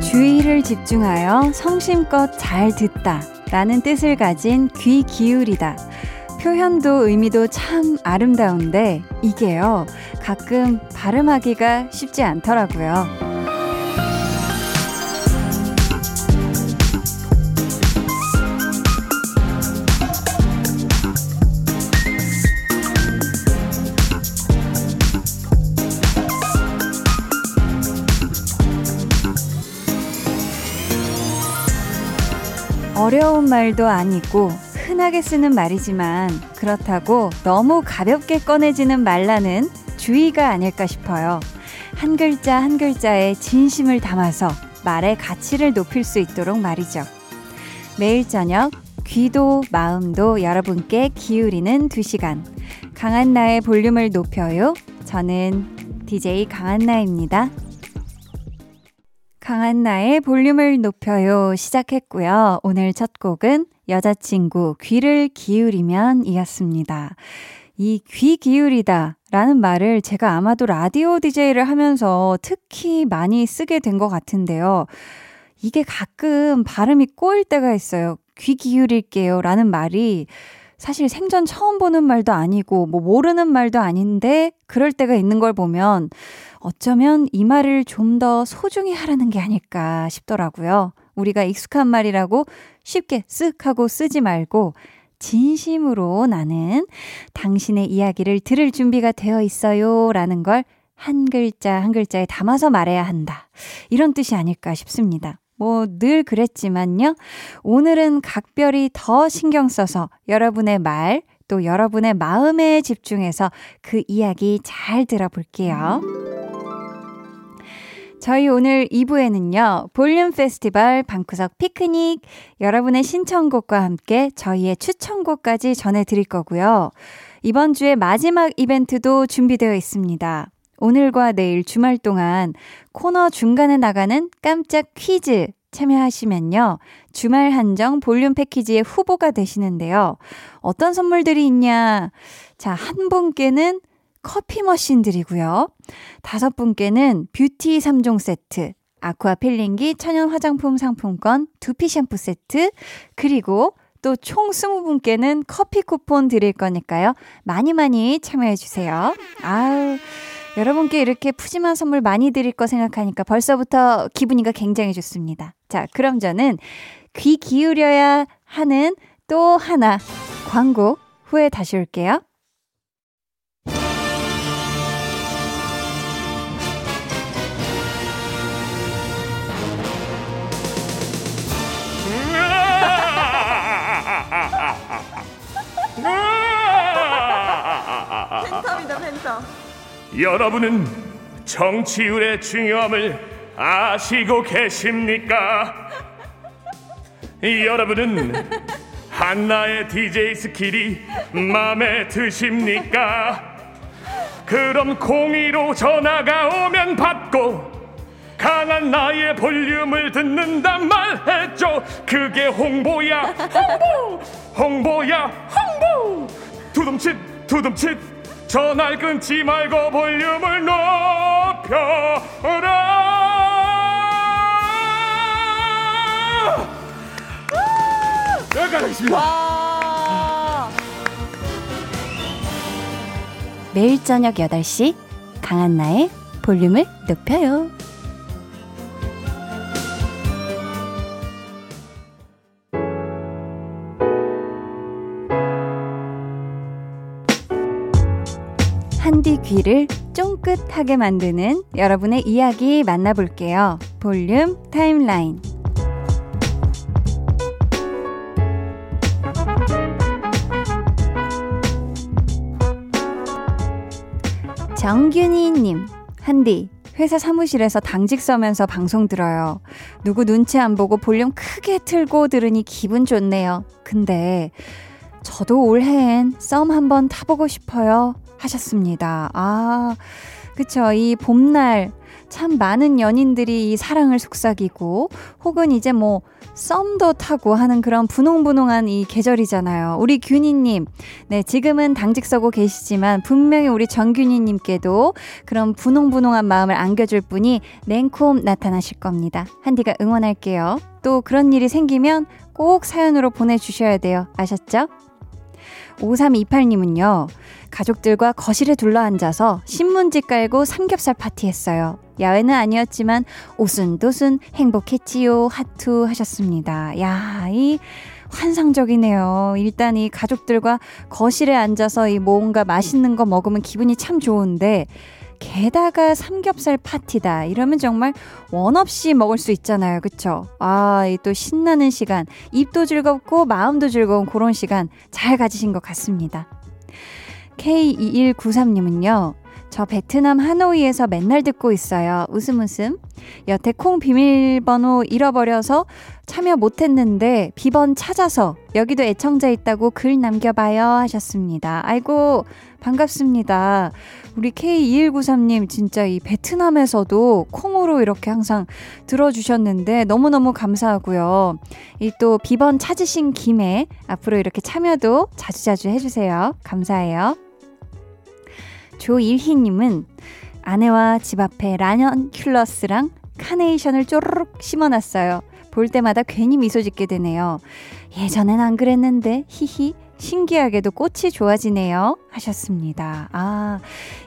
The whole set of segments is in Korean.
주의를 집중하여 성심껏 잘 듣다 라는 뜻을 가진 귀 기울이다. 표현도 의미도 참 아름다운데 이게요, 가끔 발음하기가 쉽지 않더라고요. 어려운 말도 아니고 흔하게 쓰는 말이지만 그렇다고 너무 가볍게 꺼내지는 말라는 주의가 아닐까 싶어요. 한 글자 한 글자에 진심을 담아서 말의 가치를 높일 수 있도록 말이죠. 매일 저녁 귀도 마음도 여러분께 기울이는 두 시간. 강한나의 볼륨을 높여요. 저는 DJ 강한나입니다. 강한 나의 볼륨을 높여요 시작했고요. 오늘 첫 곡은 여자친구 귀를 기울이면 이었습니다. 이 귀 기울이다 라는 말을 제가 아마도 라디오 DJ를 하면서 특히 많이 쓰게 된 것 같은데요. 이게 가끔 발음이 꼬일 때가 있어요. 귀 기울일게요 라는 말이 사실 생전 처음 보는 말도 아니고 뭐 모르는 말도 아닌데 그럴 때가 있는 걸 보면 어쩌면 이 말을 좀 더 소중히 하라는 게 아닐까 싶더라고요. 우리가 익숙한 말이라고 쉽게 쓱 하고 쓰지 말고 진심으로 나는 당신의 이야기를 들을 준비가 되어 있어요. 라는 걸 한 글자 한 글자에 담아서 말해야 한다. 이런 뜻이 아닐까 싶습니다. 뭐 늘 그랬지만요. 오늘은 각별히 더 신경 써서 여러분의 말, 또 여러분의 마음에 집중해서 그 이야기 잘 들어볼게요. 저희 오늘 2부에는요, 볼륨 페스티벌 방구석 피크닉, 여러분의 신청곡과 함께 저희의 추천곡까지 전해드릴 거고요. 이번 주에 마지막 이벤트도 준비되어 있습니다. 오늘과 내일 주말 동안 코너 중간에 나가는 깜짝 퀴즈 참여하시면요. 주말 한정 볼륨 패키지의 후보가 되시는데요. 어떤 선물들이 있냐? 자, 한 분께는 커피 머신 드리고요. 다섯 분께는 뷰티 3종 세트, 아쿠아 필링기 천연 화장품 상품권 두피 샴푸 세트, 그리고 또 총 20분께는 커피 쿠폰 드릴 거니까요. 많이 많이 참여해 주세요. 아우. 여러분께 이렇게 푸짐한 선물 많이 드릴 거 생각하니까 벌써부터 기분이가 굉장히 좋습니다. 자, 그럼 저는 귀 기울여야 하는 또 하나 광고 후에 다시 올게요. 여러분은 정치율의 중요함을 아시고 계십니까? 여러분은 한나의 DJ 스킬이 마음에 드십니까? 그럼 공의로 전화가 오면 받고 강한 나의 볼륨을 듣는단 말했죠. 그게 홍보야. 홍보! 홍보야. 홍보! 두둠칫 두둠칫 전화를 끊지 말고 볼륨을 높여라 여기까지 하겠습니다 와 매일 저녁 8시 강한나의 볼륨을 높여요. 귀를 쫑긋하게 만드는 여러분의 이야기 만나볼게요. 볼륨 타임라인. 정균희님, 한디, 회사 사무실에서 당직 서면서 방송 들어요. 누구 눈치 안 보고 볼륨 크게 틀고 들으니 기분 좋네요. 근데 저도 올해엔 썸 한번 타보고 싶어요. 하셨습니다. 아, 그쵸. 이 봄날 참 많은 연인들이 이 사랑을 속삭이고 혹은 이제 뭐 썸도 타고 하는 그런 분홍분홍한 이 계절이잖아요. 우리 균이님, 네, 지금은 당직 서고 계시지만 분명히 우리 정균이님께도 그런 분홍분홍한 마음을 안겨줄 분이 냉콤 나타나실 겁니다. 한디가 응원할게요. 또 그런 일이 생기면 꼭 사연으로 보내주셔야 돼요. 아셨죠? 5328님은요, 가족들과 거실에 둘러앉아서 신문지 깔고 삼겹살 파티했어요. 야외는 아니었지만 오순도순 행복했지요. 하투 하셨습니다. 야, 이 환상적이네요. 일단 이 가족들과 거실에 앉아서 이 뭔가 맛있는 거 먹으면 기분이 참 좋은데 게다가 삼겹살 파티다. 이러면 정말 원 없이 먹을 수 있잖아요. 그쵸? 아, 이 또 신나는 시간. 입도 즐겁고 마음도 즐거운 그런 시간 잘 가지신 것 같습니다. K2193님은요. 저 베트남 하노이에서 맨날 듣고 있어요. 웃음 웃음. 여태 콩 비밀번호 잃어버려서 참여 못했는데 비번 찾아서 여기도 애청자 있다고 글 남겨봐요 하셨습니다. 아이고 반갑습니다. 우리 K2193님 진짜 이 베트남에서도 콩으로 이렇게 항상 들어주셨는데 너무너무 감사하고요. 이 또 비번 찾으신 김에 앞으로 이렇게 참여도 자주자주 해주세요. 감사해요. 조일희님은 아내와 집 앞에 라년 큘러스랑 카네이션을 쪼르륵 심어놨어요. 볼 때마다 괜히 미소 짓게 되네요. 예전엔 안 그랬는데, 히히. 신기하게도 꽃이 좋아지네요. 하셨습니다. 아,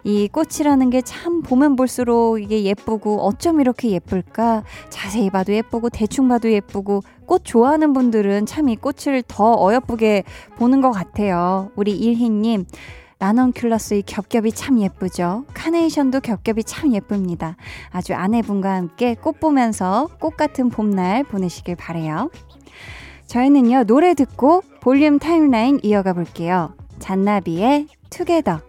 이 꽃이라는 게 참 보면 볼수록 이게 예쁘고 어쩜 이렇게 예쁠까? 자세히 봐도 예쁘고 대충 봐도 예쁘고 꽃 좋아하는 분들은 참 이 꽃을 더 어여쁘게 보는 것 같아요. 우리 일희님. 라넌큘러스 이 겹겹이 참 예쁘죠? 카네이션도 겹겹이 참 예쁩니다. 아주 아내분과 함께 꽃 보면서 꽃 같은 봄날 보내시길 바래요. 저희는요, 노래 듣고 볼륨 타임라인 이어가 볼게요. 잔나비의 Together.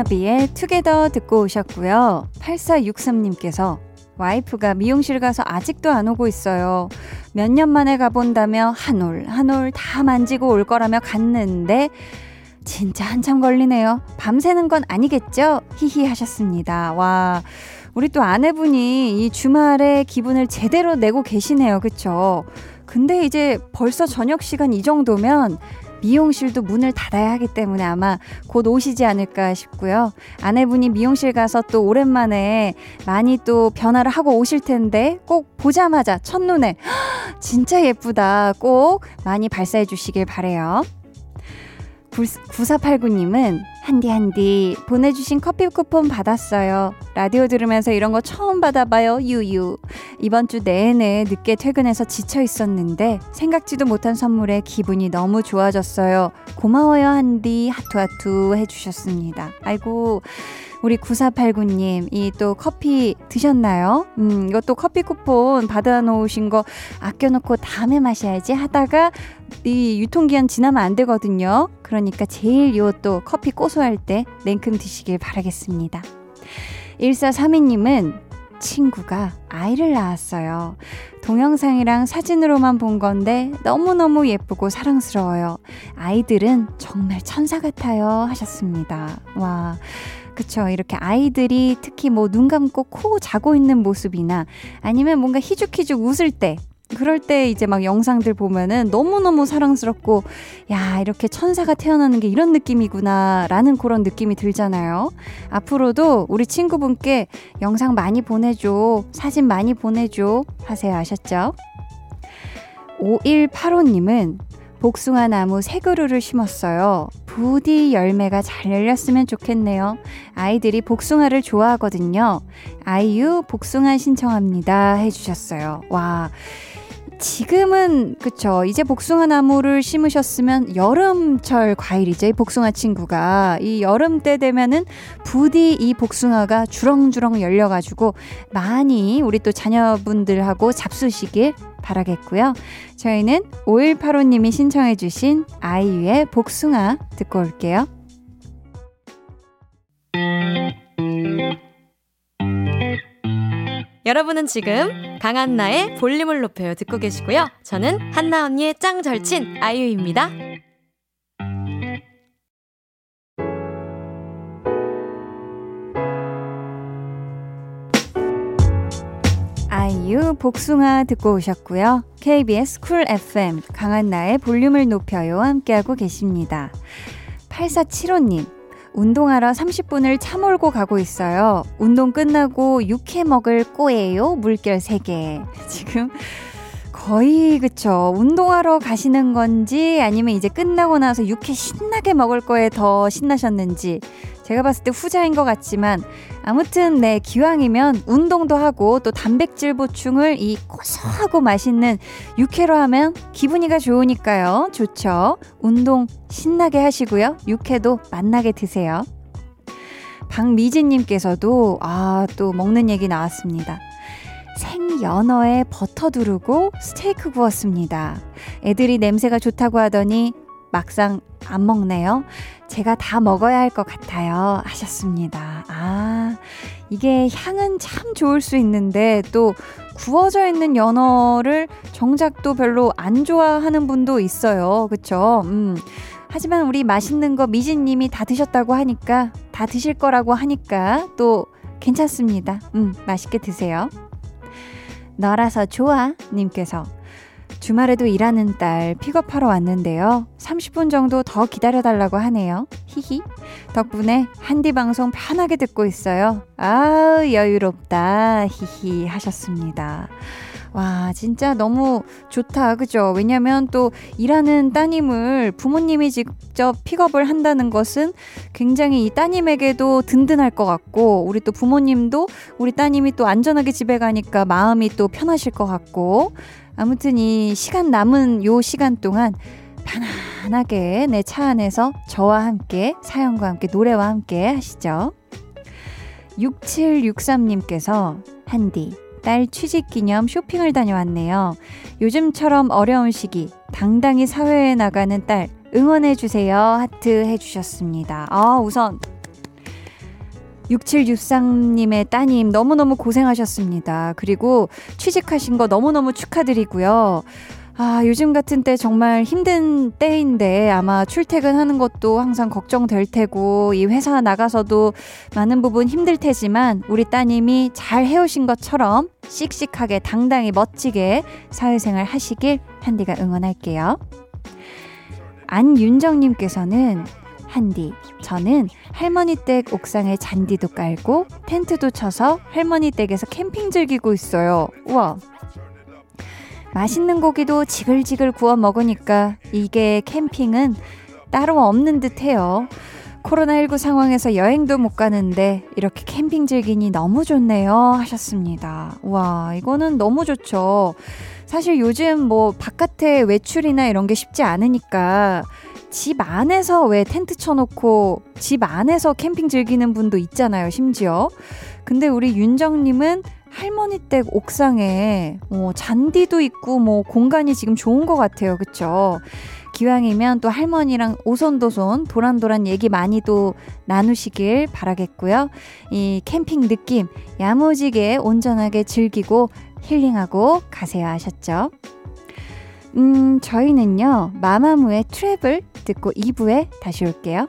잔나비의 투게더 듣고 오셨고요. 8463님께서 와이프가 미용실 가서 아직도 안 오고 있어요. 몇 년 만에 가본다며 한 올, 한 올 다 만지고 올 거라며 갔는데, 진짜 한참 걸리네요. 밤새는 건 아니겠죠? 히히 하셨습니다. 와, 우리 또 아내분이 이 주말에 기분을 제대로 내고 계시네요. 그쵸? 근데 이제 벌써 저녁 시간 이 정도면 미용실도 문을 닫아야 하기 때문에 아마 곧 오시지 않을까 싶고요. 아내분이 미용실 가서 또 오랜만에 많이 또 변화를 하고 오실 텐데 꼭 보자마자 첫눈에 진짜 예쁘다 꼭 많이 발사해 주시길 바래요. 9489님은 한디 한디 보내주신 커피 쿠폰 받았어요. 라디오 들으면서 이런 거 처음 받아봐요. 유유. 이번 주 내내 늦게 퇴근해서 지쳐 있었는데 생각지도 못한 선물에 기분이 너무 좋아졌어요. 고마워요 한디 하투하투 해주셨습니다. 아이고 우리 9489님, 이 또 커피 드셨나요? 음, 이것도 커피 쿠폰 받아놓으신 거 아껴놓고 다음에 마셔야지 하다가 이 유통기한 지나면 안 되거든요. 그러니까 제일 요 또 커피 고소할 때 냉큼 드시길 바라겠습니다. 1432님은 친구가 아이를 낳았어요. 동영상이랑 사진으로만 본 건데 너무너무 예쁘고 사랑스러워요. 아이들은 정말 천사 같아요. 하셨습니다. 와. 그쵸. 이렇게 아이들이 특히 뭐 눈 감고 코 자고 있는 모습이나 아니면 뭔가 희죽희죽 웃을 때 그럴 때 이제 막 영상들 보면은 너무너무 사랑스럽고, 야, 이렇게 천사가 태어나는 게 이런 느낌이구나, 라는 그런 느낌이 들잖아요. 앞으로도 우리 친구분께 영상 많이 보내줘, 사진 많이 보내줘, 하세요. 아셨죠? 5185님은 복숭아 나무 새 그루를 심었어요. 부디 열매가 잘 열렸으면 좋겠네요. 아이들이 복숭아를 좋아하거든요. 아이유 복숭아 신청합니다. 해주셨어요. 와. 지금은 그쵸 이제 복숭아 나무를 심으셨으면 여름철 과일이죠 이 복숭아 친구가 이 여름 때 되면은 부디 이 복숭아가 주렁주렁 열려가지고 많이 우리 또 자녀분들하고 잡수시길 바라겠고요 저희는 5185님이 신청해주신 아이유의 복숭아 듣고 올게요 여러분은 지금 강한나의 볼륨을 높여요 듣고 계시고요. 저는 한나 언니의 짱 절친 아이유입니다. 아이유 복숭아 듣고 오셨고요. KBS 쿨 FM 강한나의 볼륨을 높여요 함께하고 계십니다. 8475님 운동하러 30분을 차 몰고 가고 있어요. 운동 끝나고 육회 먹을 꼬예요. 물결 3개. 지금 거의 그쵸. 운동하러 가시는 건지 아니면 이제 끝나고 나서 육회 신나게 먹을 거에 더 신나셨는지 제가 봤을 때 후자인 것 같지만 아무튼 네 기왕이면 운동도 하고 또 단백질 보충을 이 고소하고 맛있는 육회로 하면 기분이가 좋으니까요. 좋죠. 운동 신나게 하시고요. 육회도 맛나게 드세요. 박미진님께서도 아 또 먹는 얘기 나왔습니다. 생연어에 버터 두르고 스테이크 구웠습니다. 애들이 냄새가 좋다고 하더니 막상 안 먹네요. 제가 다 먹어야 할 것 같아요. 하셨습니다. 아, 이게 향은 참 좋을 수 있는데 또 구워져 있는 연어를 정작 또 별로 안 좋아하는 분도 있어요. 그쵸? 음. 하지만 우리 맛있는 거 미진님이 다 드셨다고 하니까 다 드실 거라고 하니까 또 괜찮습니다. 음, 맛있게 드세요. 너라서 좋아 님께서 주말에도 일하는 딸 픽업하러 왔는데요. 30분 정도 더 기다려달라고 하네요. 히히. 덕분에 한디 방송 편하게 듣고 있어요. 아 여유롭다. 히히 하셨습니다. 와, 진짜 너무 좋다. 그죠? 왜냐면 또 일하는 따님을 부모님이 직접 픽업을 한다는 것은 굉장히 이 따님에게도 든든할 것 같고, 우리 또 부모님도 우리 따님이 또 안전하게 집에 가니까 마음이 또 편하실 것 같고, 아무튼 이 시간 남은 요 시간 동안 편안하게 내 차 안에서 저와 함께 사연과 함께 노래와 함께 하시죠. 6763님께서 한디 딸 취직 기념 쇼핑을 다녀왔네요. 요즘처럼 어려운 시기 당당히 사회에 나가는 딸 응원해 주세요. 하트 해 주셨습니다. 아, 우선 6763님의 따님 너무너무 고생하셨습니다. 그리고 취직하신 거 너무너무 축하드리고요. 아, 요즘 같은 때 정말 힘든 때인데 아마 출퇴근하는 것도 항상 걱정될 테고 이 회사 나가서도 많은 부분 힘들 테지만 우리 따님이 잘 해오신 것처럼 씩씩하게 당당히 멋지게 사회생활 하시길 한디가 응원할게요. 안윤정님께서는 한디, 저는 할머니 댁 옥상에 잔디도 깔고 텐트도 쳐서 할머니 댁에서 캠핑 즐기고 있어요. 우와. 맛있는 고기도 지글지글 구워 먹으니까 이게 캠핑은 따로 없는 듯 해요. 코로나19 상황에서 여행도 못 가는데 이렇게 캠핑 즐기니 너무 좋네요. 하셨습니다. 와, 이거는 너무 좋죠. 사실 요즘 뭐 바깥에 외출이나 이런 게 쉽지 않으니까 집 안에서 왜 텐트 쳐놓고 집 안에서 캠핑 즐기는 분도 있잖아요, 심지어. 근데 우리 윤정님은 할머니 댁 옥상에 뭐 잔디도 있고 뭐 공간이 지금 좋은 것 같아요, 그쵸? 기왕이면 또 할머니랑 오손도손 도란도란 얘기 많이 또 나누시길 바라겠고요. 이 캠핑 느낌 야무지게 온전하게 즐기고 힐링하고 가세요 하셨죠? 음, 저희는요, 마마무의 트래블 듣고 2부에 다시 올게요.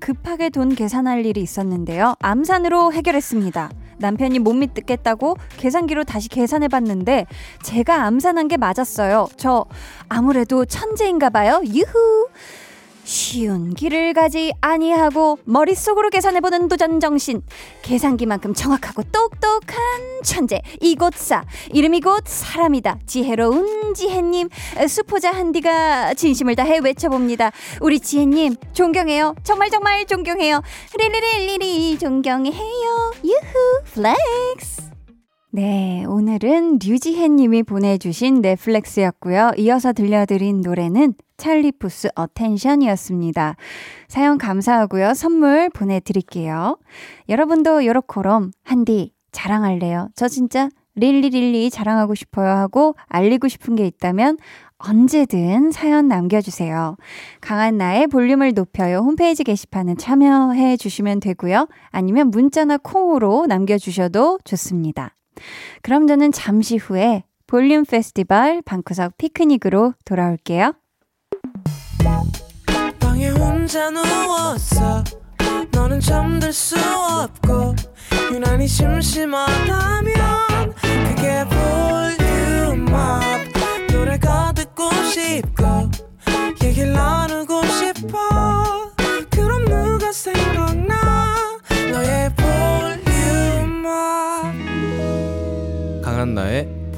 급하게 돈 계산할 일이 있었는데요. 암산으로 해결했습니다. 남편이 못 믿겠다고 계산기로 다시 계산해 봤는데 제가 암산한 게 맞았어요. 저 아무래도 천재인가 봐요. 유후. 쉬운 길을 가지 아니하고 머릿속으로 계산해보는 도전 정신. 계산기만큼 정확하고 똑똑한 천재. 이곳사. 이름이 곧 사람이다. 지혜로운 지혜님. 수포자 한디가 진심을 다해 외쳐봅니다. 우리 지혜님 존경해요. 정말 정말 존경해요. really really 존경해요. 유후 flex 네, 오늘은 류지혜님이 보내주신 네 flex였고요. 이어서 들려드린 노래는 찰리푸스 Attention이었습니다. 사연 감사하고요. 선물 보내드릴게요. 여러분도 요렇게럼 한디 자랑할래요. 저 진짜 really really 자랑하고 싶어요 하고 알리고 싶은 게 있다면 언제든 사연 남겨주세요. 강한 나의 볼륨을 높여요. 홈페이지 게시판은 참여해 주시면 되고요. 아니면 문자나 콩으로 남겨주셔도 좋습니다. 그럼 저는 잠시 후에 볼륨 페스티벌 방구석 피크닉으로 돌아올게요. 너는 잠들 수 없고 유난히 심심하다면 그게 볼륨업 노래가 듣고 싶고 얘기를 나누고 싶어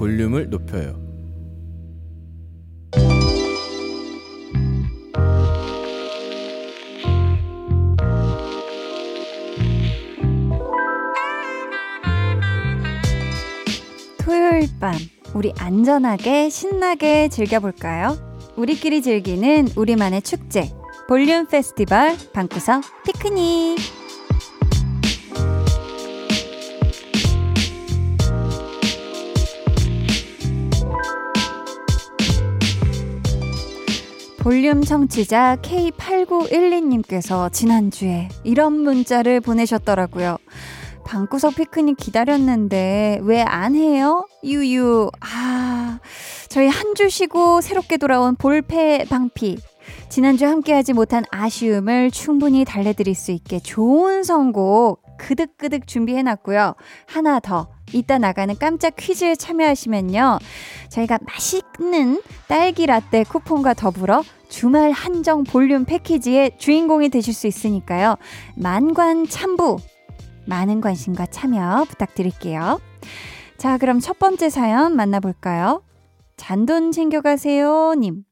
볼륨을 높여요. 토요일 밤 우리 안전하게 신나게 즐겨볼까요? 우리끼리 즐기는 우리만의 축제 볼륨 페스티벌 방구석 피크닉 볼륨 청취자 K8912님께서 지난주에 이런 문자를 보내셨더라고요. 방구석 피크닉 기다렸는데 왜 안 해요? 유유. 아, 저희 한 주 쉬고 새롭게 돌아온 볼페 방피. 지난주 함께하지 못한 아쉬움을 충분히 달래드릴 수 있게 좋은 선곡 그득그득 준비해놨고요. 하나 더. 이따 나가는 깜짝 퀴즈에 참여하시면요. 저희가 맛있는 딸기 라떼 쿠폰과 더불어 주말 한정 볼륨 패키지의 주인공이 되실 수 있으니까요. 만관 참부 많은 관심과 참여 부탁드릴게요. 자, 그럼 첫 번째 사연 만나볼까요? 잔돈 챙겨가세요, 님.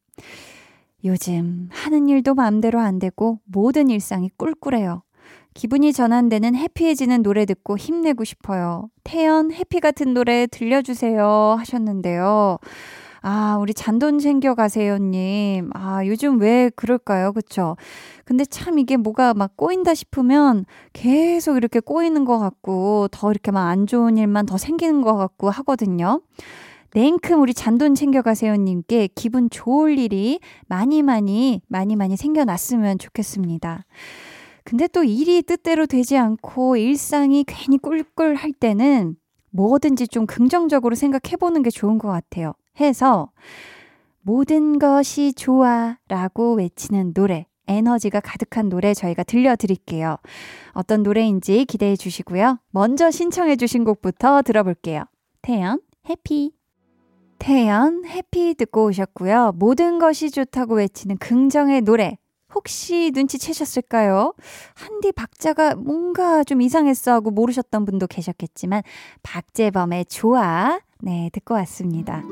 요즘 하는 일도 마음대로 안 되고 모든 일상이 꿀꿀해요. 기분이 전환되는 해피해지는 노래 듣고 힘내고 싶어요. 태연 해피 같은 노래 들려주세요 하셨는데요. 아, 우리 잔돈 챙겨가세요님. 아, 요즘 왜 그럴까요? 그쵸? 근데 참 이게 뭐가 막 꼬인다 싶으면 계속 이렇게 꼬이는 것 같고, 더 이렇게 막 안 좋은 일만 더 생기는 것 같고 하거든요. 냉큼 우리 잔돈 챙겨가세요님께 기분 좋을 일이 많이 많이, 많이 많이 생겨났으면 좋겠습니다. 근데 또 일이 뜻대로 되지 않고 일상이 괜히 꿀꿀 할 때는 뭐든지 좀 긍정적으로 생각해보는 게 좋은 것 같아요. 해서 모든 것이 좋아 라고 외치는 노래, 에너지가 가득한 노래 저희가 들려드릴게요. 어떤 노래인지 기대해 주시고요. 먼저 신청해 주신 곡부터 들어볼게요. 태연, 해피. 태연, 해피 듣고 오셨고요. 모든 것이 좋다고 외치는 긍정의 노래. 혹시 눈치채셨을까요? 한디 박자가 뭔가 좀 이상했어 하고 모르셨던 분도 계셨겠지만, 박재범의 좋아. 네, 듣고 왔습니다.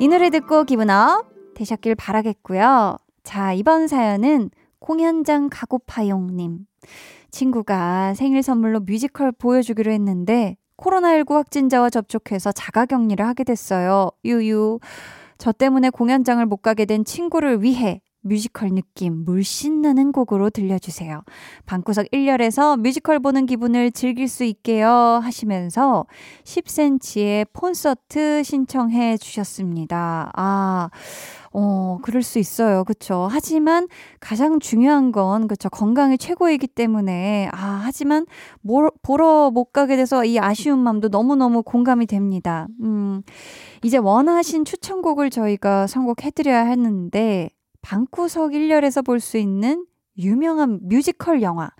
이 노래 듣고 기분 up 되셨길 바라겠고요. 자, 이번 사연은 공연장 가고파용님. 친구가 생일 선물로 뮤지컬 보여주기로 했는데, 코로나19 확진자와 접촉해서 자가 격리를 하게 됐어요. 유유. 저 때문에 공연장을 못 가게 된 친구를 위해 뮤지컬 느낌 물씬 나는 곡으로 들려주세요. 방구석 1열에서 뮤지컬 보는 기분을 즐길 수 있게요 하시면서 10cm의 콘서트 신청해 주셨습니다. 아, 어, 그럴 수 있어요. 그쵸. 하지만 가장 중요한 건, 그쵸. 건강이 최고이기 때문에, 아, 하지만, 뭘, 보러 못 가게 돼서 이 아쉬운 마음도 너무너무 공감이 됩니다. 음, 이제 원하신 추천곡을 저희가 선곡해드려야 했는데, 방구석 1열에서 볼 수 있는 유명한 뮤지컬 영화.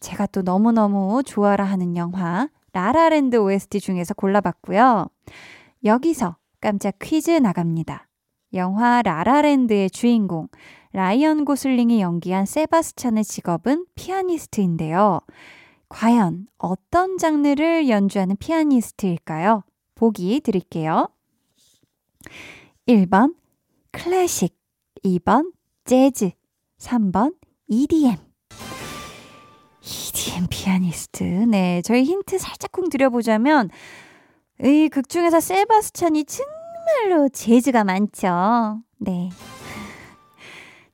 제가 또 너무너무 좋아라 하는 영화, 라라랜드 OST 중에서 골라봤고요. 여기서 깜짝 퀴즈 나갑니다. 영화 라라랜드의 주인공 라이언 고슬링이 연기한 세바스찬의 직업은 피아니스트인데요. 과연 어떤 장르를 연주하는 피아니스트일까요? 보기 드릴게요. 1번 클래식, 2번 재즈, 3번 EDM. EDM 피아니스트. 네, 저희 힌트 살짝쿵 드려보자면 이 극 중에서 세바스찬이 정말로 재즈가 많죠. 네.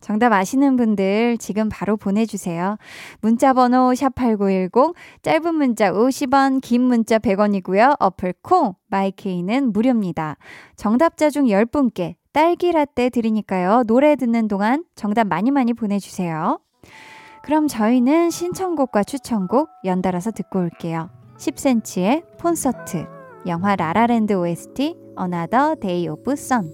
정답 아시는 분들 지금 바로 보내주세요. 문자 번호 샵8910, 짧은 문자 50원, 긴 문자 100원이고요. 어플 콩, 마이케이는 무료입니다. 정답자 중 10분께 딸기 라떼 드리니까요. 노래 듣는 동안 정답 많이 많이 보내주세요. 그럼 저희는 신청곡과 추천곡 연달아서 듣고 올게요. 10cm의 콘서트, 영화 라라랜드 OST, Another Day of Sun.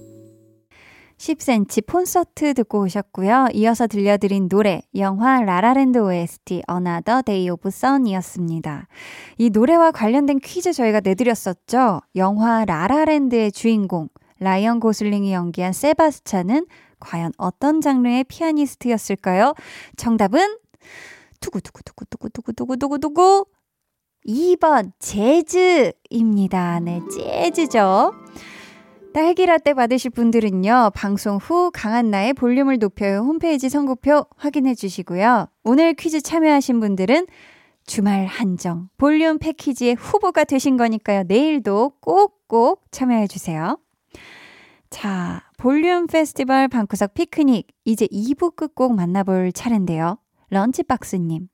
10cm 콘서트 듣고 오셨고요. 이어서 들려드린 노래, 영화 라라랜드 OST Another Day of Sun이었습니다. 이 노래와 관련된 퀴즈 저희가 내드렸었죠. 영화 라라랜드의 주인공, 라이언 고슬링이 연기한 세바스찬은 과연 어떤 장르의 피아니스트였을까요? 정답은 두구두구두구두구두구두구두구 2번 재즈입니다. 네, 재즈죠. 딸기라떼 받으실 분들은요, 방송 후 강한나의 볼륨을 높여요 홈페이지 선곡표 확인해 주시고요. 오늘 퀴즈 참여하신 분들은 주말 한정 볼륨 패키지의 후보가 되신 거니까요. 내일도 꼭꼭 참여해 주세요. 자, 볼륨 페스티벌 방구석 피크닉. 이제 2부 끝곡 만나볼 차례인데요. 런치박스님.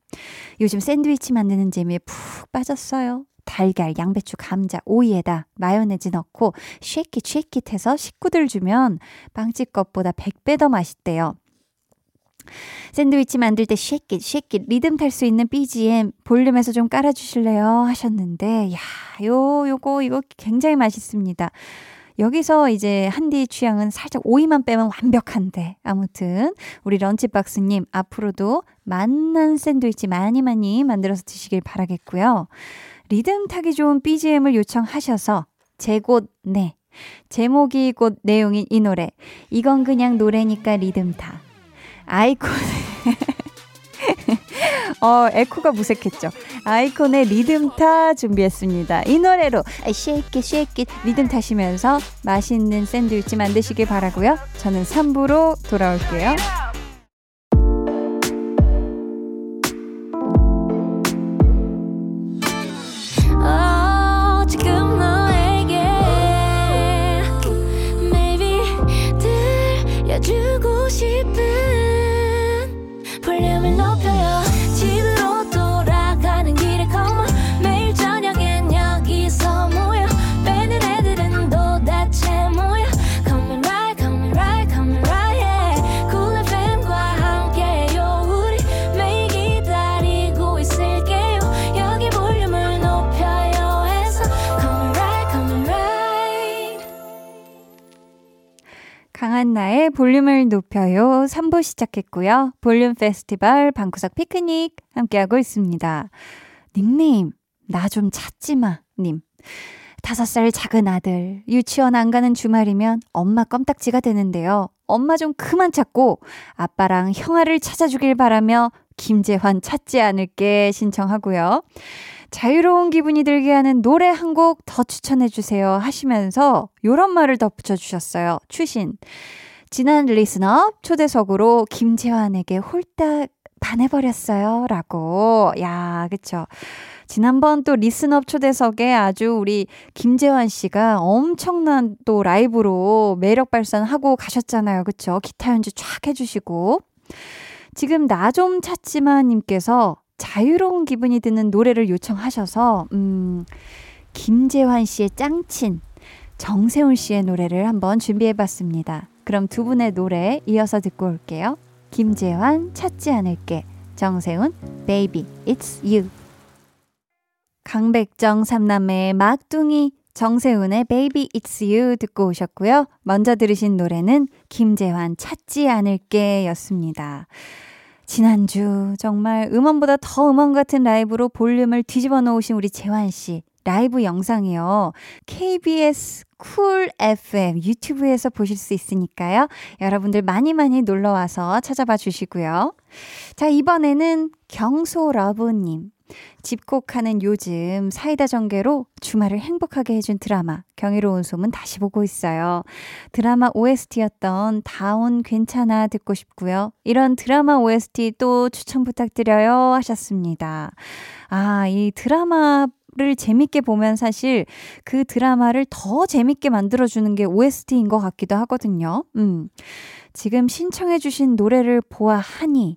요즘 샌드위치 만드는 재미에 푹 빠졌어요. 달걀, 양배추, 감자, 오이에다 마요네즈 넣고 shake it shake it 해서 식구들 주면 빵집 것보다 100배 더 맛있대요. 샌드위치 만들 때 쉐킷 쉐킷 리듬 탈 수 있는 BGM 볼륨에서 좀 깔아주실래요? 하셨는데 야, 요 요거 이거 굉장히 맛있습니다. 여기서 이제 한디 취향은 살짝 오이만 빼면 완벽한데. 아무튼 우리 런치박스님 앞으로도 맛난 샌드위치 많이 많이 만들어서 드시길 바라겠고요. 리듬 타기 좋은 BGM을 요청하셔서 제곳 네 제목이 곧 내용인 이 노래. 이건 그냥 노래니까 리듬 타. 아이콘 어 에코가 무색했죠. 아이콘의 리듬타 준비했습니다. 이 노래로 shake it shake it 리듬 타시면서 맛있는 샌드위치 만드시길 바라고요. 저는 3부로 돌아올게요 강한나의 볼륨을 높여요. 3부 시작했고요. 볼륨 페스티벌 방구석 피크닉 함께하고 있습니다. 닉네임 나 좀 찾지 마 님. 다섯 살 작은 아들 유치원 안 가는 주말이면 엄마 껌딱지가 되는데요. 엄마 좀 그만 찾고 아빠랑 형아를 찾아주길 바라며 김재환 찾지 않을게 신청하고요 자유로운 기분이 들게 하는 노래 한 곡 더 추천해 주세요 하시면서 요런 말을 덧붙여 주셨어요. 추신. 지난 listener 초대석으로 김재환에게 홀딱 반해버렸어요. 라고. 야, 그쵸. 지난번 또 listener 초대석에 아주 우리 김재환 씨가 엄청난 또 라이브로 매력 발산하고 가셨잖아요. 그쵸? 기타 연주 쫙 해주시고. 지금 나 좀 찾지만 님께서 자유로운 기분이 드는 노래를 요청하셔서, 음, 김재환 씨의 짱친, 정세훈 씨의 노래를 한번 준비해 봤습니다. 그럼 두 분의 노래 이어서 듣고 올게요. 김재환 찾지 않을게. 정세훈 Baby It's You. 강백정 삼남매의 막둥이 정세훈의 Baby It's You 듣고 오셨고요. 먼저 들으신 노래는 김재환 찾지 않을게 였습니다. 지난주 정말 음원보다 더 음원 같은 라이브로 볼륨을 뒤집어 놓으신 우리 재환 씨. 라이브 영상이요. KBS Cool FM 유튜브에서 보실 수 있으니까요. 여러분들 많이 많이 놀러 와서 찾아봐 주시고요. 자, 이번에는 경소러브님. 집콕하는 요즘 사이다 전개로 주말을 행복하게 해준 드라마 경이로운 소문 다시 보고 있어요. 드라마 OST였던 다운 괜찮아 듣고 싶고요. 이런 드라마 OST 또 추천 부탁드려요 하셨습니다. 아, 이 드라마 를 재밌게 보면 사실 그 드라마를 더 재밌게 만들어주는 게 OST인 것 같기도 하거든요. 음. 지금 신청해주신 노래를 보아하니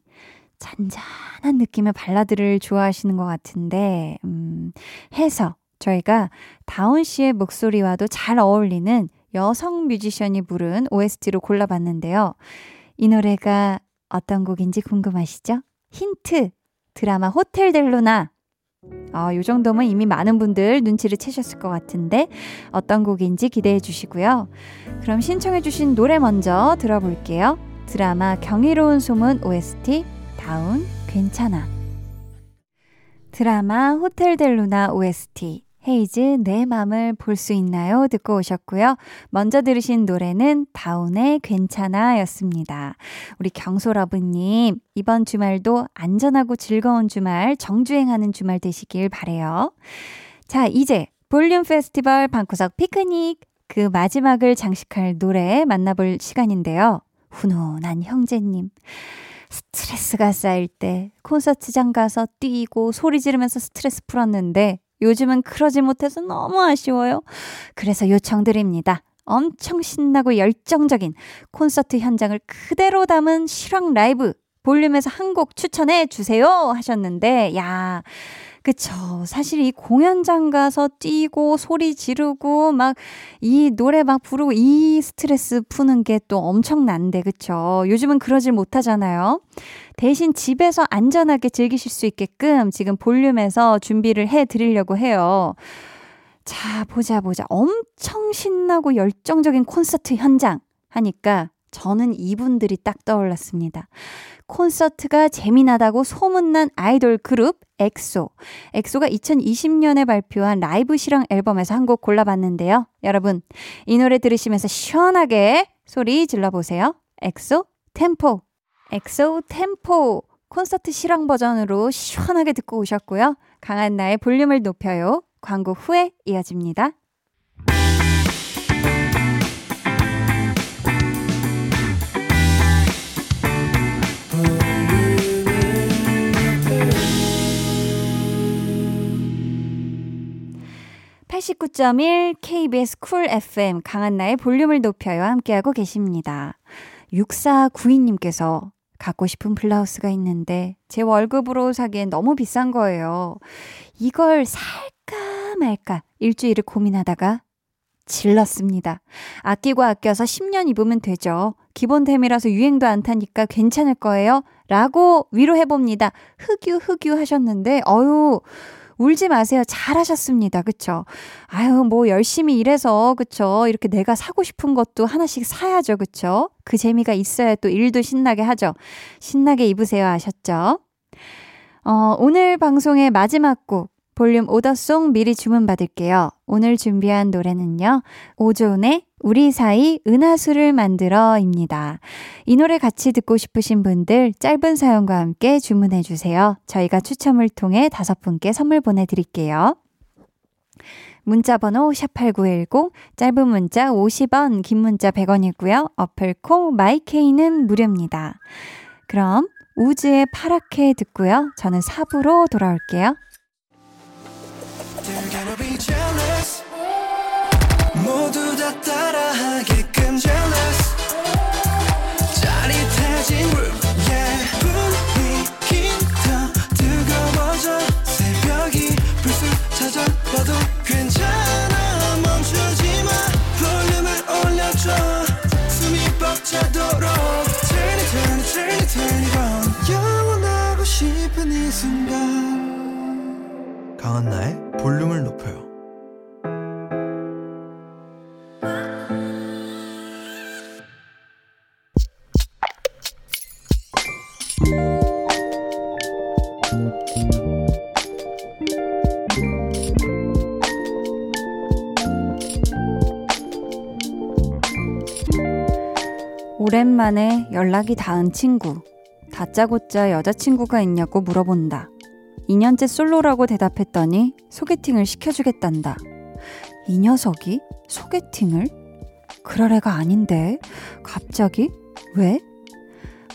잔잔한 느낌의 발라드를 좋아하시는 것 같은데, 음, 해서 저희가 다운 씨의 목소리와도 잘 어울리는 여성 뮤지션이 부른 OST로 골라봤는데요. 이 노래가 어떤 곡인지 궁금하시죠? 힌트! 드라마 호텔 델루나 아, 요 정도면 이미 많은 분들 눈치를 채셨을 것 같은데 어떤 곡인지 기대해 주시고요. 그럼 신청해 주신 노래 먼저 들어볼게요. 드라마 경이로운 소문 OST 다운 괜찮아. 드라마 호텔 델루나 OST 헤이즈 내 맘을 볼 수 있나요? 듣고 오셨고요. 먼저 들으신 노래는 다운의 괜찮아 였습니다. 우리 경소러브님, 이번 주말도 안전하고 즐거운 주말, 정주행하는 주말 되시길 바래요. 자, 이제 볼륨 페스티벌 방구석 피크닉 그 마지막을 장식할 노래 만나볼 시간인데요. 훈훈한 형제님. 스트레스가 쌓일 때 콘서트장 가서 뛰고 소리 지르면서 스트레스 풀었는데 요즘은 그러지 못해서 너무 아쉬워요. 그래서 요청드립니다. 엄청 신나고 열정적인 콘서트 현장을 그대로 담은 실황 라이브 볼륨에서 한 곡 추천해 주세요 하셨는데 야 그쵸. 사실 이 공연장 가서 뛰고 소리 지르고 막 이 노래 막 부르고 이 스트레스 푸는 게 또 엄청난데, 그쵸. 요즘은 그러질 못하잖아요. 대신 집에서 안전하게 즐기실 수 있게끔 지금 볼륨에서 준비를 해 드리려고 해요. 자, 보자, 보자. 엄청 신나고 열정적인 콘서트 현장 하니까 저는 이분들이 딱 떠올랐습니다. 콘서트가 재미나다고 소문난 아이돌 그룹 엑소. 엑소가 2020년에 발표한 라이브 실황 앨범에서 한 곡 골라봤는데요. 여러분, 이 노래 들으시면서 시원하게 소리 질러보세요. 엑소 템포. 엑소 템포. 콘서트 실황 버전으로 시원하게 듣고 오셨고요. 강한 나의 볼륨을 높여요. 광고 후에 이어집니다. 89.1 KBS 쿨 FM 강한나의 볼륨을 높여요 함께하고 계십니다. 6492님께서 갖고 싶은 블라우스가 있는데 제 월급으로 사기엔 너무 비싼 거예요. 이걸 살까 말까 일주일을 고민하다가 질렀습니다. 아끼고 아껴서 10년 입으면 되죠. 기본템이라서 유행도 안 타니까 괜찮을 거예요. 라고 위로해봅니다. 흑유, 흑유 하셨는데, 어유 울지 마세요. 잘하셨습니다. 그쵸? 아유, 뭐 열심히 일해서, 그쵸? 이렇게 내가 사고 싶은 것도 하나씩 사야죠. 그쵸? 그 재미가 있어야 또 일도 신나게 하죠. 신나게 입으세요. 아셨죠? 어, 오늘 방송의 마지막 곡. 볼륨 오더송 미리 주문 받을게요. 오늘 준비한 노래는요. 오존의 우리 사이 은하수를 만들어입니다. 이 노래 같이 듣고 싶으신 분들 짧은 사연과 함께 주문해 주세요. 저희가 추첨을 통해 다섯 분께 선물 보내드릴게요. 문자 번호 샵8910 짧은 문자 50원 긴 문자 100원이고요. 어플 콩 마이케이는 무료입니다. 그럼 우즈의 파랗게 듣고요. 저는 4부로 돌아올게요. 강한나의 볼륨을 높여요. 오랜만에 연락이 닿은 친구. 다짜고짜 여자친구가 있냐고 물어본다. 2년째 솔로라고 대답했더니 소개팅을 시켜주겠단다. 이 녀석이 소개팅을? 그럴 애가 아닌데. 갑자기? 왜?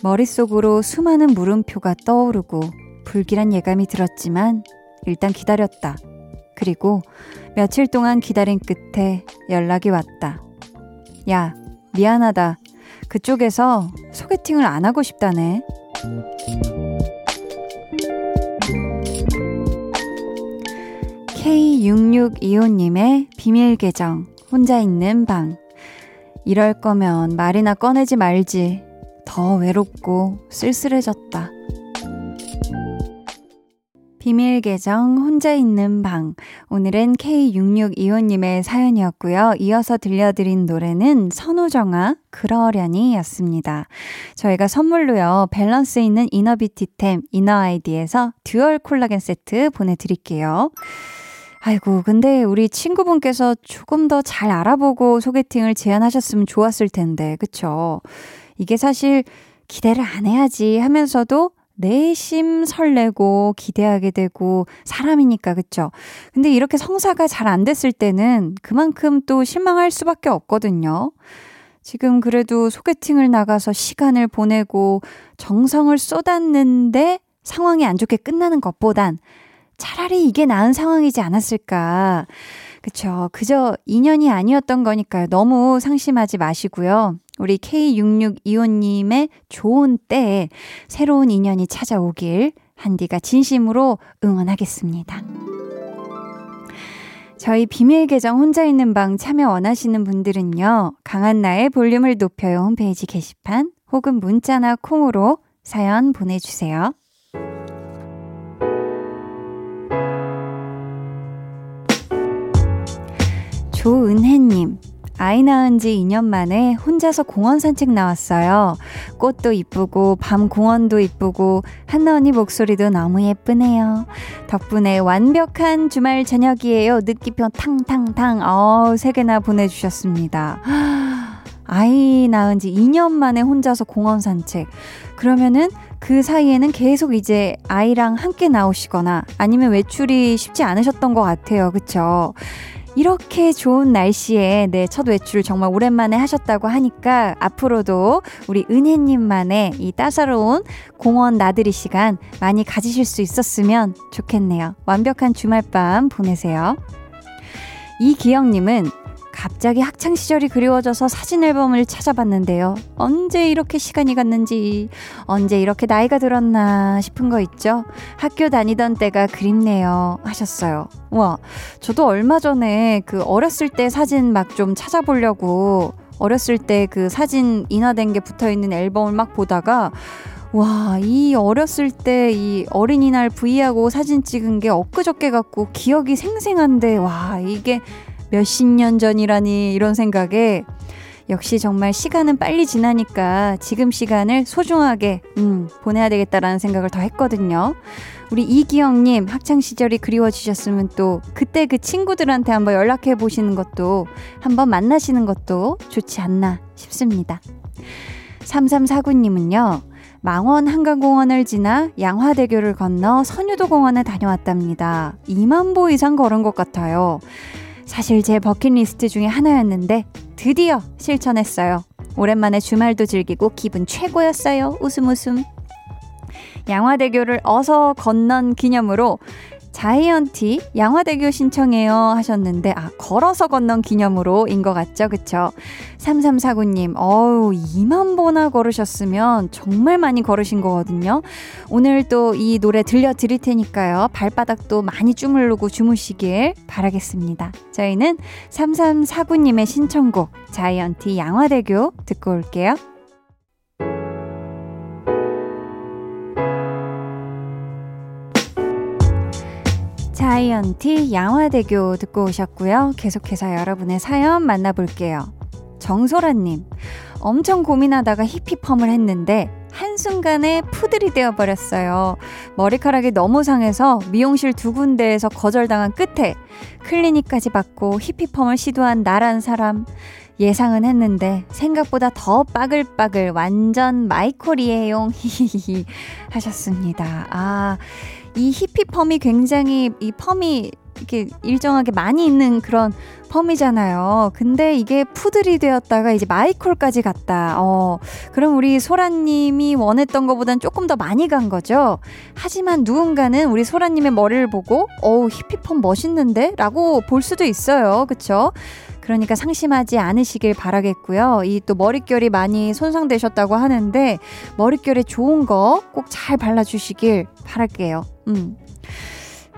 머릿속으로 수많은 물음표가 떠오르고 불길한 예감이 들었지만 일단 기다렸다. 그리고 며칠 동안 기다린 끝에 연락이 왔다. 야, 미안하다. 그쪽에서 소개팅을 안 하고 싶다네. K6625님의 비밀 계정, 혼자 있는 방. 이럴 거면 말이나 꺼내지 말지. 더 외롭고 쓸쓸해졌다. 비밀 계정 혼자 있는 방. 오늘은 K6625님의 사연이었고요. 이어서 들려드린 노래는 선우정아 그러려니 였습니다. 저희가 선물로요. 밸런스 있는 inner beauty템 이너아이디에서 dual 콜라겐 세트 보내드릴게요. 아이고, 근데 우리 친구분께서 조금 더 잘 알아보고 소개팅을 제안하셨으면 좋았을 텐데, 그쵸? 이게 사실 기대를 안 해야지 하면서도 내심 설레고 기대하게 되고 사람이니까 그쵸? 근데 이렇게 성사가 잘 안 됐을 때는 그만큼 또 실망할 수밖에 없거든요. 지금 그래도 소개팅을 나가서 시간을 보내고 정성을 쏟았는데 상황이 안 좋게 끝나는 것보단 차라리 이게 나은 상황이지 않았을까. 그쵸. 그저 인연이 아니었던 거니까요. 너무 상심하지 마시고요. 우리 K6625님의 좋은 때에 새로운 인연이 찾아오길 한디가 진심으로 응원하겠습니다. 저희 비밀 계정 혼자 있는 방 참여 원하시는 분들은요. 강한나의 볼륨을 높여요 홈페이지 게시판 혹은 문자나 콩으로 사연 보내주세요. 조은혜님, 아이 낳은 지 2년 만에 혼자서 공원 산책 나왔어요. 꽃도 이쁘고, 밤 공원도 이쁘고, 한나 언니 목소리도 너무 예쁘네요. 덕분에 완벽한 주말 저녁이에요. 느끼표 탕탕탕. 어, 세 개나 보내주셨습니다. 아이 낳은 지 2년 만에 혼자서 공원 산책. 그러면은 그 사이에는 계속 이제 아이랑 함께 나오시거나 아니면 외출이 쉽지 않으셨던 것 같아요. 그쵸? 이렇게 좋은 날씨에 네, 첫 외출 정말 오랜만에 하셨다고 하니까 앞으로도 우리 은혜님만의 이 따사로운 공원 나들이 시간 많이 가지실 수 있었으면 좋겠네요. 완벽한 주말 밤 보내세요. 이기영님은 갑자기 학창 시절이 그리워져서 사진 앨범을 찾아봤는데요. 언제 이렇게 시간이 갔는지, 언제 이렇게 나이가 들었나 싶은 거 있죠? 학교 다니던 때가 그립네요. 하셨어요. 와, 저도 얼마 전에 그 어렸을 때 사진 막 좀 찾아보려고 어렸을 때 그 사진 인화된 게 붙어 있는 앨범을 막 보다가 와, 이 어렸을 때 이 어린이날 브이하고 사진 찍은 게 엊그저께 같고 기억이 생생한데, 와, 이게 몇십 년 전이라니 이런 생각에 역시 정말 시간은 빨리 지나니까 지금 시간을 소중하게 음, 보내야 되겠다라는 생각을 더 했거든요. 우리 이기영님 학창 시절이 그리워지셨으면 또 그때 그 친구들한테 한번 연락해 보시는 것도 한번 만나시는 것도 좋지 않나 싶습니다. 3349님은요. 망원 한강공원을 지나 양화대교를 건너 선유도 공원에 다녀왔답니다. 2만 보 이상 걸은 것 같아요. 사실 제 버킷리스트 중에 하나였는데 드디어 실천했어요. 오랜만에 주말도 즐기고 기분 최고였어요. 웃음 웃음. 양화대교를 어서 건넌 기념으로 자이언티 양화대교 신청해요 하셨는데 아 걸어서 건넌 기념으로인 것 같죠? 그쵸? 3349님 어우 2만 보나 걸으셨으면 정말 많이 걸으신 거거든요. 오늘 또 이 노래 들려드릴 테니까요. 발바닥도 많이 주물르고 주무시길 바라겠습니다. 저희는 3349님의 신청곡 자이언티 양화대교 듣고 올게요 자이언티 양화대교 듣고 오셨고요. 계속해서 여러분의 사연 만나볼게요. 정소라님, 엄청 고민하다가 히피펌을 했는데 한순간에 푸들이 되어버렸어요. 머리카락이 너무 상해서 미용실 두 군데에서 거절당한 끝에 클리닉까지 받고 히피펌을 시도한 나란 사람. 예상은 했는데 생각보다 더 빠글빠글 완전 마이콜이에요. 히히히 하셨습니다. 아, 이 히피 펌이 굉장히 이 펌이 이렇게 일정하게 많이 있는 그런 펌이잖아요. 근데 이게 푸들이 되었다가 이제 마이콜까지 갔다. 어, 그럼 우리 소라님이 원했던 것보단 조금 더 많이 간 거죠. 하지만 누군가는 우리 소라님의 머리를 보고, 어우, 히피펌 멋있는데? 라고 볼 수도 있어요. 그쵸? 그러니까 상심하지 않으시길 바라겠고요. 이 또 머릿결이 많이 손상되셨다고 하는데 머릿결에 좋은 거 꼭 잘 발라주시길 바랄게요. 음.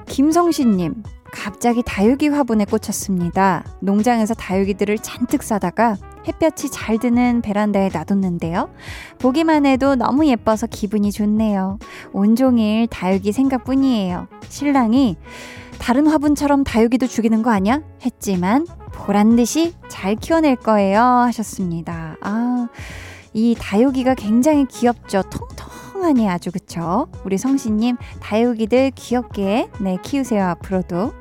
김성신님, 갑자기 다육이 화분에 꽂혔습니다. 농장에서 다육이들을 잔뜩 싸다가 햇볕이 잘 드는 베란다에 놔뒀는데요. 보기만 해도 너무 예뻐서 기분이 좋네요. 온종일 다육이 생각뿐이에요. 신랑이 다른 화분처럼 다육이도 죽이는 거 아니야? 했지만 보란 듯이 잘 키워낼 거예요. 하셨습니다. 아, 이 다육이가 굉장히 귀엽죠. 통통하니 아주 그쵸? 우리 성씨님 다육이들 귀엽게 네 키우세요 앞으로도.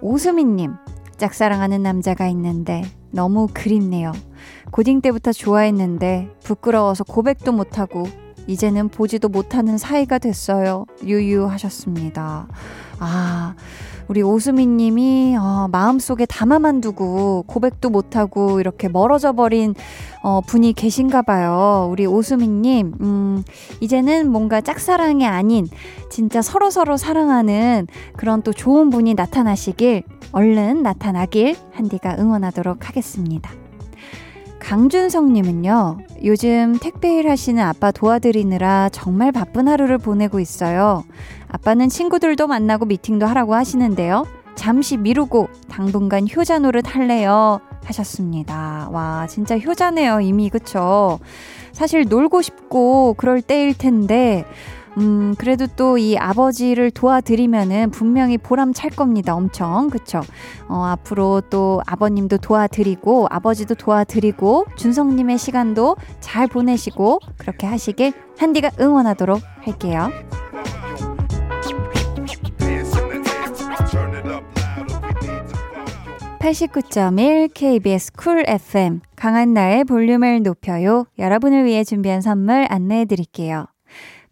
오수민님 짝사랑하는 남자가 있는데 너무 그립네요. 고딩 때부터 좋아했는데 부끄러워서 고백도 못하고 이제는 보지도 못하는 사이가 됐어요. 유유하셨습니다. 아, 우리 오수민 님이 어, 마음속에 담아만 두고 고백도 못하고 이렇게 멀어져 버린 어, 분이 계신가 봐요. 우리 오수민 님, 음, 이제는 뭔가 짝사랑이 아닌 진짜 서로서로 사랑하는 그런 또 좋은 분이 나타나시길 얼른 나타나길 한디가 응원하도록 하겠습니다. 강준성님은요, 요즘 택배일 하시는 아빠 도와드리느라 정말 바쁜 하루를 보내고 있어요. 아빠는 친구들도 만나고 미팅도 하라고 하시는데요. 잠시 미루고 당분간 효자 노릇 할래요. 하셨습니다. 와, 진짜 효자네요, 이미. 그쵸? 사실 놀고 싶고 그럴 때일 텐데, 음, 그래도 또 이 아버지를 도와드리면은 분명히 보람 찰 겁니다. 엄청. 그쵸? 어, 앞으로 또 아버님도 도와드리고, 아버지도 도와드리고, 준성님의 시간도 잘 보내시고, 그렇게 하시길 한디가 응원하도록 할게요. 89.1 KBS 쿨 FM 강한나의 볼륨을 높여요. 여러분을 위해 준비한 선물 안내해 드릴게요.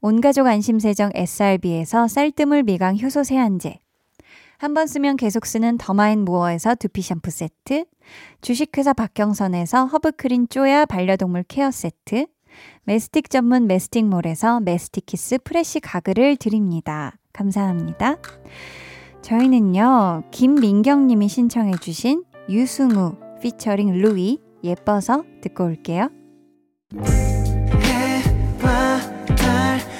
온가족 안심세정 SRB에서 쌀뜨물 미강 효소 세안제 한 번 쓰면 계속 쓰는 더마인모어에서 두피 샴푸 세트 주식회사 박경선에서 허브크린 쪼야 반려동물 케어 세트 메스틱 전문 메스틱몰에서 메스틱키스 fresh 가글을 드립니다. 감사합니다. 저희는요, 김민경 님이 신청해 주신 유승우 피처링 루이 예뻐서 듣고 올게요.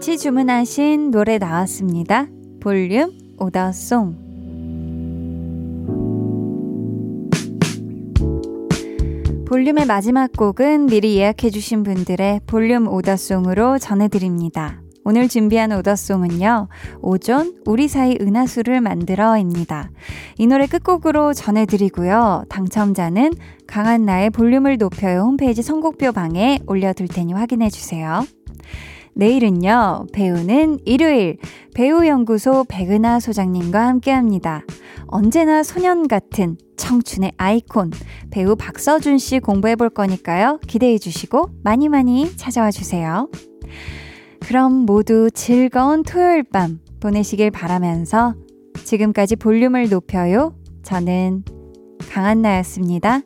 같이 주문하신 노래 나왔습니다. 볼륨 오더송. 볼륨의 마지막 곡은 미리 예약해주신 분들의 볼륨 오더송으로 전해드립니다. 오늘 준비한 오더송은요, 오존, 우리 사이 은하수를 만들어입니다. 이 노래 끝곡으로 전해드리고요, 당첨자는 강한 나의 볼륨을 높여요 홈페이지 선곡표 방에 올려둘 테니 확인해주세요. 내일은요, 배우는 일요일, 배우연구소 백은하 소장님과 함께 합니다. 언제나 소년 같은 청춘의 아이콘, 배우 박서준 씨 공부해 볼 거니까요. 기대해 주시고 많이 많이 찾아와 주세요. 그럼 모두 즐거운 토요일 밤 보내시길 바라면서 지금까지 볼륨을 높여요. 저는 강한나였습니다.